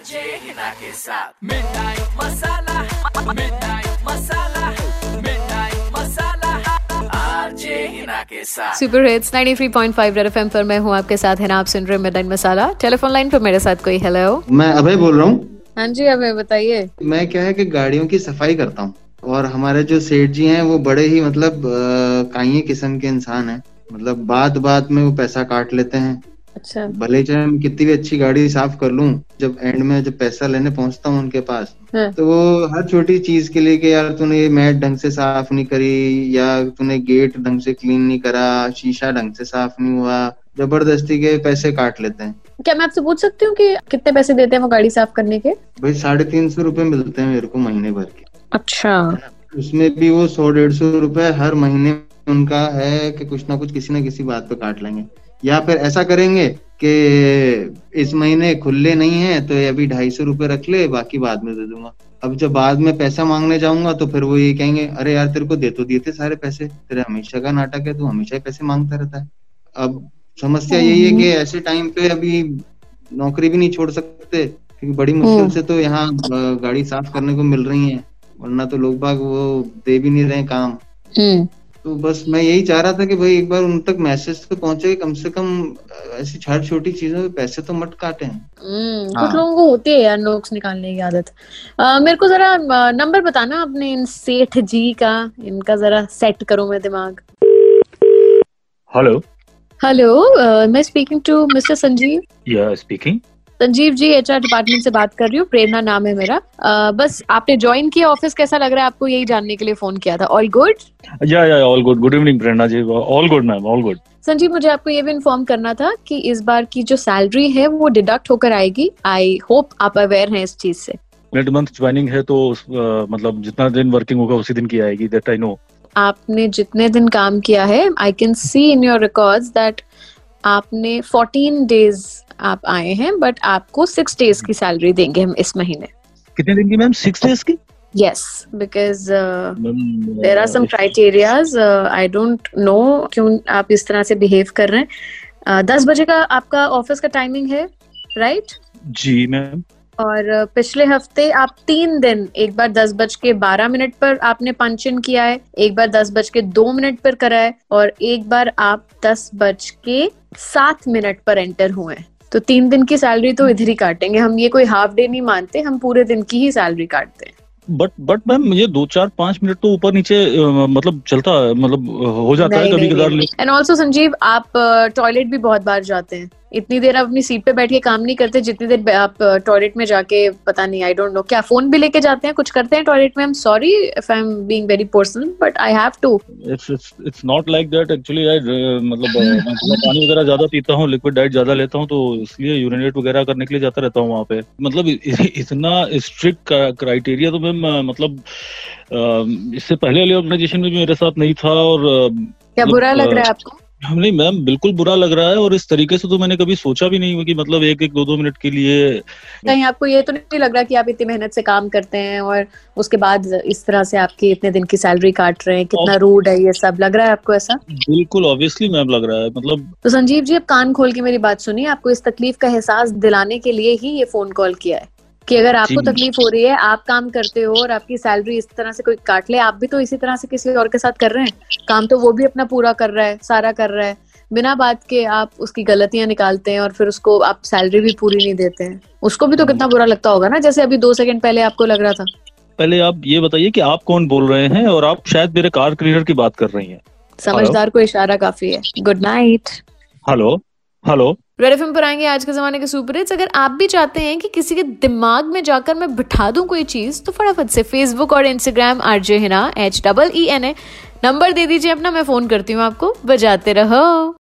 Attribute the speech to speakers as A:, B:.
A: RJ Hina के साथ midnight masala midnight masala midnight masala RJ Hina के साथ
B: सुपर हिट्स 93.5 रेड एफएम पर मैं हूँ आपके साथ है ना? आप सुन रहे हैं मिडनाइट मसाला टेलीफोन लाइन पर मेरे साथ कोई हेलो
C: मैं अभय बोल रहा हूँ।
B: हाँ जी अभय बताइए।
C: मैं क्या है कि गाड़ियों की सफ़ाई करता हूँ और हमारे जो सेठ जी हैं वो बड़े ही मतलब काइये किस्म के इंसान हैं। मतलब बात बात में वो पैसा काट लेते हैं।
B: अच्छा।
C: भले चाहे मैं कितनी भी अच्छी गाड़ी साफ़ कर लूँ जब एंड में जब पैसा लेने पहुँचता हूँ उनके पास
B: हाँ।
C: तो वो हर छोटी चीज़ के लिए कि यार तूने ये मैट ढंग से साफ़ नहीं करी या तूने गेट ढंग से क्लीन नहीं करा शीशा ढंग से साफ़ नहीं हुआ ज़बरदस्ती के पैसे काट लेते हैं।
B: क्या मैं आपसे पूछ सकती हूँ कि कितने पैसे देते हैं वो गाड़ी साफ़ करने के?
C: भाई साढ़े तीन सौ रुपये मिलते हैं मेरे को महीने भर के।
B: अच्छा।
C: उसमें भी वो सौ डेढ़ सौ रुपए हर महीने उनका है कि कुछ ना कुछ किसी ना किसी बात पे काट लेंगे। या फिर ऐसा करेंगे कि इस महीने खुले नहीं है तो अभी ढाई सौ रुपये रख ले बाकी बाद में दे दूँगा। अब जब बाद में पैसा मांगने जाऊँगा तो फिर वो ये कहेंगे अरे यार तेरे को दे तो दिए थे सारे पैसे तेरे हमेशा का नाटक है तू हमेशा ही पैसे माँगता रहता है। अब समस्या यही है कि ऐसे टाइम पे अभी नौकरी भी नहीं छोड़ सकते क्योंकि बड़ी मुश्किल से तो यहाँ गाड़ी साफ़ करने को मिल रही है वरना तो लोग बाग वो दे भी नहीं रहे काम।
B: हम्म।
C: तो बस मैं यही चाह रहा था कि भाई एक बार उन तक मैसेज तो पहुँचे कि कम से कम ऐसी छोटी छोटी चीज़ों पे पैसे तो मत काटे।
B: हम्म,
C: हाँ।
B: कुछ लोगों को होती है यार नोक्स निकालने की आदत। मेरे को जरा नंबर बताना अपने इन सेठ जी का इनका जरा सेट करो मैं दिमाग।
D: हेलो
B: हेलो मैं speaking to mister Sanjeev
D: yeah speaking
B: Sanjeev ji HR department से बात कर रही हूँ। प्रेरणा नाम है मेरा। अ, बस आपने ज्वाइन किया ऑफ़िस कैसा लग रहा है आपको? यही जानने के लिए फ़ोन किया था। All good
D: yeah yeah all good good evening Prerna ji. All good ma'am all good
B: Sanjeev मुझे आपको ये भी इन्फॉर्म करना था कि इस बार की जो सैलरी है वो डिडक्ट होकर आएगी। आई होप आप अवेयर हैं इस चीज़ से।
D: नेट मंथ ज्वाइनिंग है तो अ, मतलब जितना दिन वर्किंग होगा उसी दिन की आएगी दैट आई नो
B: आपने जितने दिन काम किया है I can see in your records that आपने 14 डेज़ आप आए हैं बट आपको सिक्स डेज़ की सैलरी देंगे हम इस महीने।
D: कितने दिन की मैम? सिक्स डेज़ की?
B: Yes because
D: there
B: there are some criterias I don't know क्यों आप इस तरह से बिहेव कर रहे हैं। दस बजे का आपका ऑफ़िस का टाइमिंग है राइट
D: जी मैम।
B: और पिछले हफ़्ते आप तीन दिन एक बार दस बज के बारह मिनट पर आपने पंच इन किया है एक बार दस बज के दो मिनट पर करा है और एक बार आप दस बज के सात मिनट पर एंटर हुए हैं। तो तीन दिन की सैलरी तो इधर ही काटेंगे। हम ये कोई हाफ़ डे नहीं मानते हम पूरे दिन की ही सैलरी काटते हैं।
D: बट बट मैम मुझे दो चार पाँच मिनट तो ऊपर नीचे मतलब चलता है मतलब हो जाता है कभी कभार
B: एंड ऑल्सो संजीव आप टॉयलेट भी बहुत बार जाते हैं। इतनी देर आप अपनी सीट पे बैठ के काम नहीं करते जितनी देर आप टॉयलेट में जाके पता नहीं आई डोंट नो क्या फ़ोन भी लेके जाते हैं कुछ करते हैं टॉयलेट में? I am sorry if I am being very personal but I have to
D: it's it's not like that actually I मतलब मैं पानी वगैरह ज़्यादा पीता हूँ लिक्विड डाइट ज़्यादा लेता हूँ तो इसलिए यूरिनेट वगैरह करने के लिए जाता रहता हूँ वहाँ पे। मतलब इतना स्ट्रिक्ट क्राइटेरिया तो मैम मतलब इससे पहले वाले ऑर्गेनाइजेशन में भी मेरे साथ नहीं था और
B: क्या
D: मतलब,
B: बुरा लग रहा है आपको?
D: नहीं मैम बिल्कुल बुरा लग रहा है और इस तरीके से तो मैंने कभी सोचा भी नहीं हुआ कि मतलब एक एक दो दो मिनट के लिए
B: कहीं आपको ये तो नहीं लग रहा कि आप इतनी मेहनत से काम करते हैं और उसके बाद इस तरह से आपकी इतने दिन की सैलरी काट रहे हैं कितना रूड है ये सब? लग रहा है आपको ऐसा?
D: बिल्कुल ऑब्वियसली मैम लग रहा है मतलब
B: तो संजीव जी अब कान खोल के मेरी बात सुनिए आपको इस तकलीफ़ का एहसास दिलाने के लिए ही ये फ़ोन कॉल किया है। कि अगर आपको तकलीफ़ हो रही है आप काम करते हो और आपकी सैलरी इस तरह से कोई काट ले आप भी तो इसी तरह से किसी और के साथ कर रहे हैं। काम तो वो भी अपना पूरा कर रहा है सारा कर रहा है। बिना बात के आप उसकी गलतियाँ निकालते हैं और फिर उसको आप सैलरी भी पूरी नहीं देते हैं। उसको भी तो कितना बुरा लगता होगा ना जैसे अभी दो सेकंड पहले आपको लग रहा था।
D: पहले आप ये बताइए कि आप कौन बोल रहे हैं और आप शायद मेरे कार क्लीनर की बात कर रही हैं।
B: समझदार को इशारा काफ़ी है। Good night
D: hello. Hello.
B: Red FM पर आएँगे आज के जमाने के सुपर हिट्स अगर आप भी चाहते हैं कि किसी के दिमाग में जाकर मैं बिठा दूँ कोई चीज़ तो फटाफट से फेसबुक और Instagram R J Hina H double E N A number दे दीजिए अपना, मैं फ़ोन करती हूँ आपको। बजाते रहो।